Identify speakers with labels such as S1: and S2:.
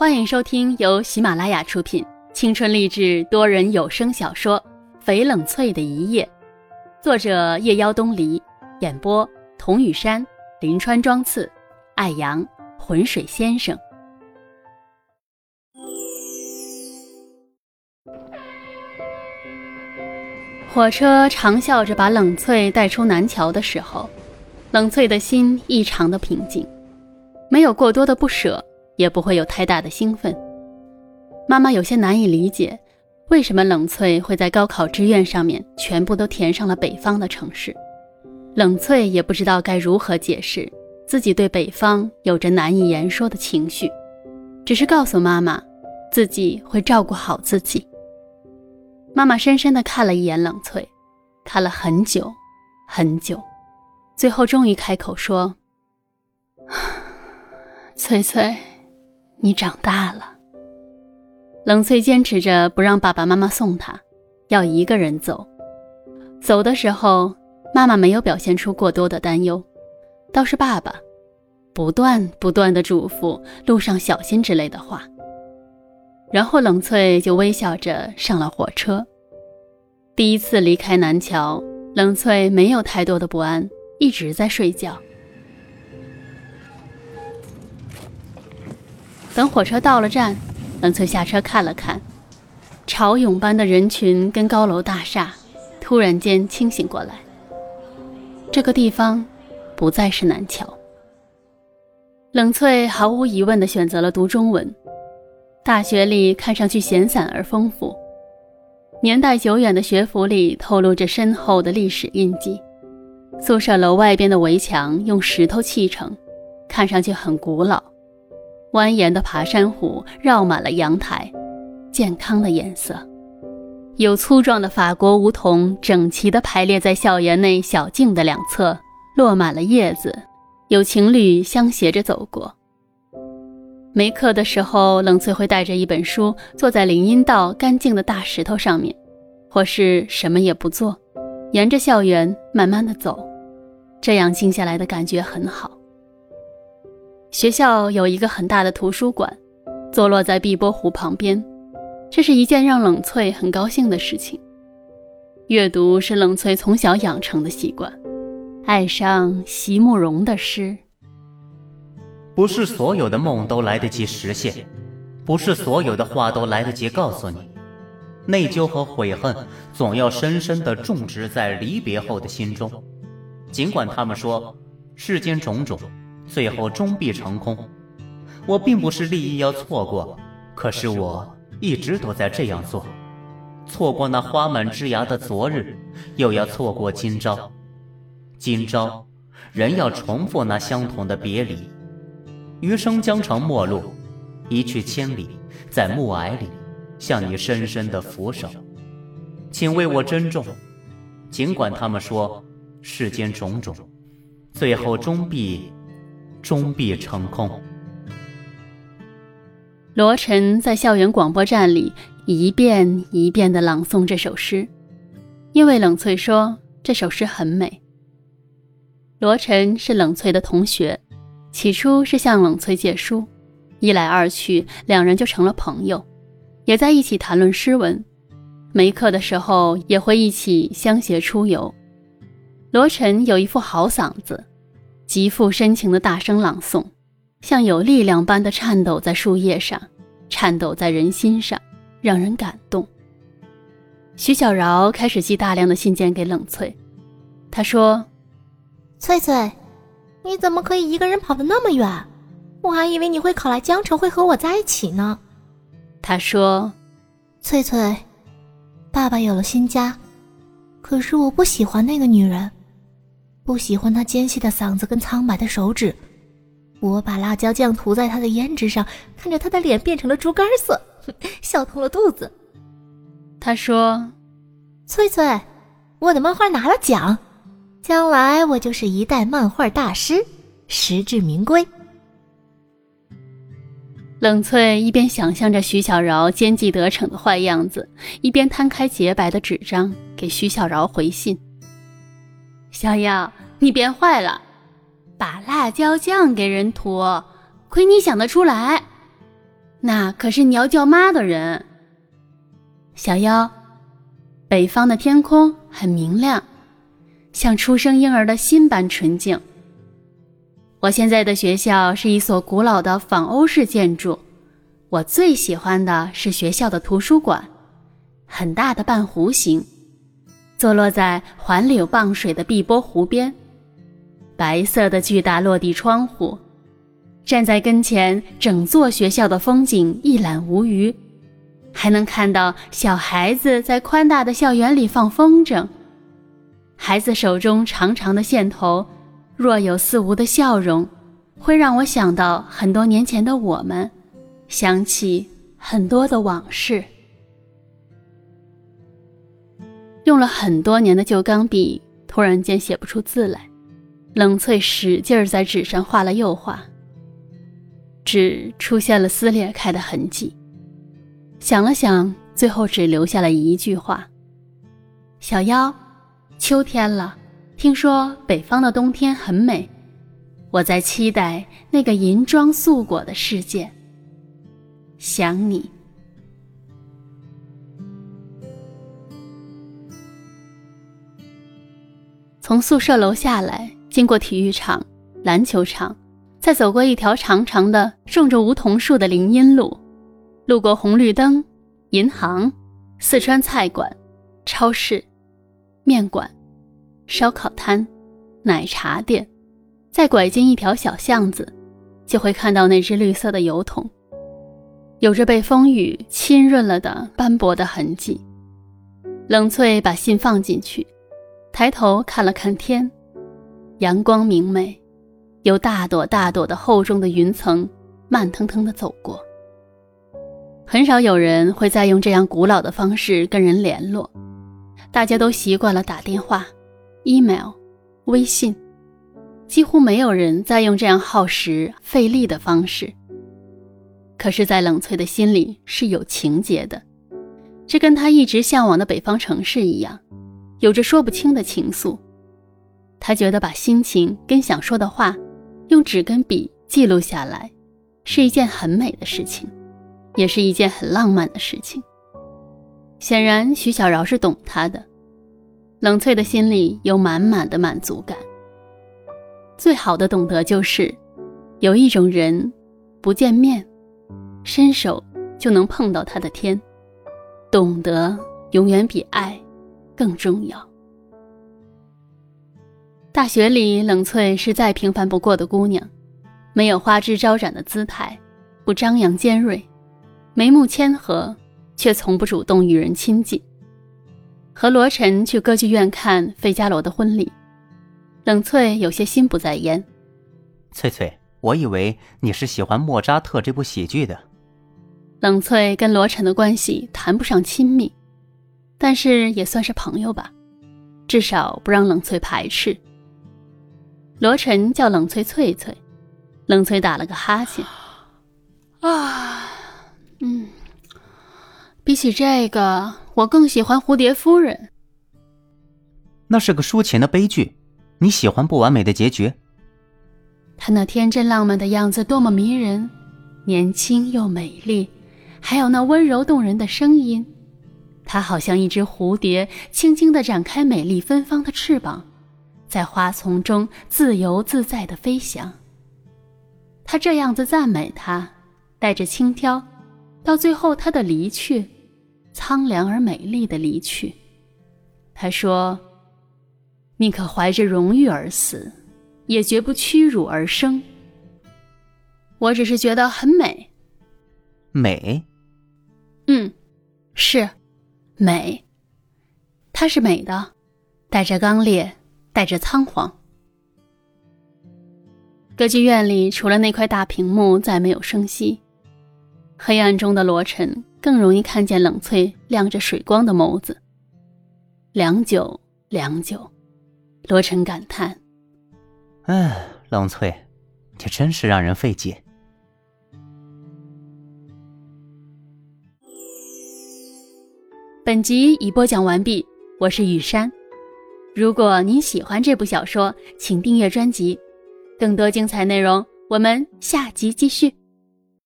S1: 欢迎收听由喜马拉雅出品、青春励志多人有声小说《翡冷翠的一夜》，作者夜妖东篱，演播童雨山、林川、庄次、艾阳、浑水先生。火车长啸着把冷翠带出南桥的时候，冷翠的心异常的平静，没有过多的不舍。也不会有太大的兴奋。妈妈有些难以理解，为什么冷翠会在高考志愿上面全部都填上了北方的城市。冷翠也不知道该如何解释自己对北方有着难以言说的情绪，只是告诉妈妈，自己会照顾好自己。妈妈深深地看了一眼冷翠，看了很久，很久，最后终于开口说：“ 翠翠。”你长大了。冷翠坚持着不让爸爸妈妈送她，要一个人走。走的时候，妈妈没有表现出过多的担忧，倒是爸爸不断不断的嘱咐路上小心之类的话。然后冷翠就微笑着上了火车。第一次离开南桥，冷翠没有太多的不安，一直在睡觉。等火车到了站，冷翠下车看了看，潮涌般的人群跟高楼大厦，突然间清醒过来。这个地方不再是南桥。冷翠毫无疑问地选择了读中文，大学里看上去闲散而丰富，年代久远的学府里透露着深厚的历史印记。宿舍楼外边的围墙用石头砌成，看上去很古老。蜿蜒的爬山虎绕满了阳台，健康的颜色。有粗壮的法国梧桐整齐地排列在校园内小径的两侧，落满了叶子。有情侣相携着走过。没课的时候，冷翠会带着一本书，坐在林荫道干净的大石头上面，或是什么也不做，沿着校园慢慢的走，这样静下来的感觉很好。学校有一个很大的图书馆，坐落在碧波湖旁边，这是一件让冷翠很高兴的事情。阅读是冷翠从小养成的习惯，爱上席慕容的诗。
S2: 不是所有的梦都来得及实现，不是所有的话都来得及告诉你。内疚和悔恨总要深深地种植在离别后的心中，尽管他们说世间种种。最后终必成空。我并不是立意要错过，可是我一直都在这样做。错过那花满枝芽的昨日，又要错过今朝。今朝，人要重复那相同的别离。余生将成陌路，一去千里，在暮霭里，向你深深的俯首。请为我珍重，尽管他们说世间种种，最后终必。终必成空。
S1: 罗晨在校园广播站里一遍一遍地朗诵这首诗，因为冷翠说这首诗很美。罗晨是冷翠的同学，起初是向冷翠借书，一来二去，两人就成了朋友，也在一起谈论诗文。没课的时候也会一起相携出游。罗晨有一副好嗓子。极富深情的大声朗诵，像有力量般的颤抖在树叶上，颤抖在人心上，让人感动。徐小饶开始寄大量的信件给冷翠，他说：“
S3: 翠翠，你怎么可以一个人跑得那么远？我还以为你会考来江城会和我在一起呢。”
S1: 他说：“
S3: 翠翠，爸爸有了新家，可是我不喜欢那个女人。”不喜欢他尖细的嗓子跟苍白的手指，我把辣椒酱涂在他的胭脂上，看着他的脸变成了猪肝色，笑痛了肚子。
S1: 他说：“
S3: 翠翠，我的漫画拿了奖，将来我就是一代漫画大师，实至名归。”
S1: 冷翠一边想象着徐小饶奸计得逞的坏样子，一边摊开洁白的纸张给徐小饶回信。小妖，你变坏了，把辣椒酱给人涂，亏你想得出来。那可是你要叫妈的人。小妖，北方的天空很明亮，像出生婴儿的心般纯净。我现在的学校是一所古老的仿欧式建筑，我最喜欢的是学校的图书馆，很大的半弧形，坐落在环柳傍水的碧波湖边，白色的巨大落地窗户，站在跟前，整座学校的风景一览无余，还能看到小孩子在宽大的校园里放风筝，孩子手中长长的线头。若有似无的笑容，会让我想到很多年前的我们，想起很多的往事。用了很多年的旧钢笔，突然间写不出字来。冷翠使劲儿在纸上画了又画，纸出现了撕裂开的痕迹。想了想，最后只留下了一句话：“小妖，秋天了。”听说北方的冬天很美，我在期待那个银装素裹的世界。想你。从宿舍楼下来，经过体育场、篮球场，再走过一条长长的种着梧桐树的林荫路，路过红绿灯、银行、四川菜馆、超市、面馆。烧烤摊、奶茶店，再拐进一条小巷子，就会看到那只绿色的油桶，有着被风雨浸润了的斑驳的痕迹。冷翠把信放进去，抬头看了看天，阳光明媚，有大朵大朵的厚重的云层慢腾腾地走过。很少有人会再用这样古老的方式跟人联络，大家都习惯了打电话。email、微信，几乎没有人再用这样耗时费力的方式。可是，在冷翠的心里是有情结的，这跟她一直向往的北方城市一样，有着说不清的情愫。他觉得把心情跟想说的话，用纸跟笔记录下来，是一件很美的事情，也是一件很浪漫的事情。显然，徐小饶是懂他的。冷翠的心里有满满的满足感。最好的懂得就是，有一种人，不见面，伸手就能碰到他的天。懂得永远比爱更重要。大学里，冷翠是再平凡不过的姑娘，没有花枝招展的姿态，不张扬尖锐，眉目谦和，却从不主动与人亲近。和罗晨去歌剧院看费加罗的婚礼，冷翠有些心不在焉。
S2: 翠翠，我以为你是喜欢莫扎特这部喜剧的。
S1: 冷翠跟罗晨的关系谈不上亲密，但是也算是朋友吧，至少不让冷翠排斥。罗晨叫冷翠翠翠，冷翠打了个哈欠。啊，嗯，比起这个。我更喜欢蝴蝶夫人。
S2: 那是个抒情的悲剧，你喜欢不完美的结局。
S1: 她那天真浪漫的样子多么迷人，年轻又美丽，还有那温柔动人的声音。她好像一只蝴蝶，轻轻地展开美丽芬芳的翅膀，在花丛中自由自在地飞翔。他这样子赞美她，带着轻佻，到最后她的离去。苍凉而美丽的离去，他说：“宁可怀着荣誉而死，也绝不屈辱而生。”我只是觉得很美，
S2: 美。
S1: 嗯，是美。它是美的，带着刚烈，带着仓皇。歌剧院里除了那块大屏幕，再没有声息。黑暗中的罗晨。更容易看见冷翠亮着水光的眸子。良久，良久，罗晨感叹：“
S2: 哎，冷翠，你真是让人费解。”
S1: 本集已播讲完毕，我是雨山。如果您喜欢这部小说，请订阅专辑，更多精彩内容，我们下集继续。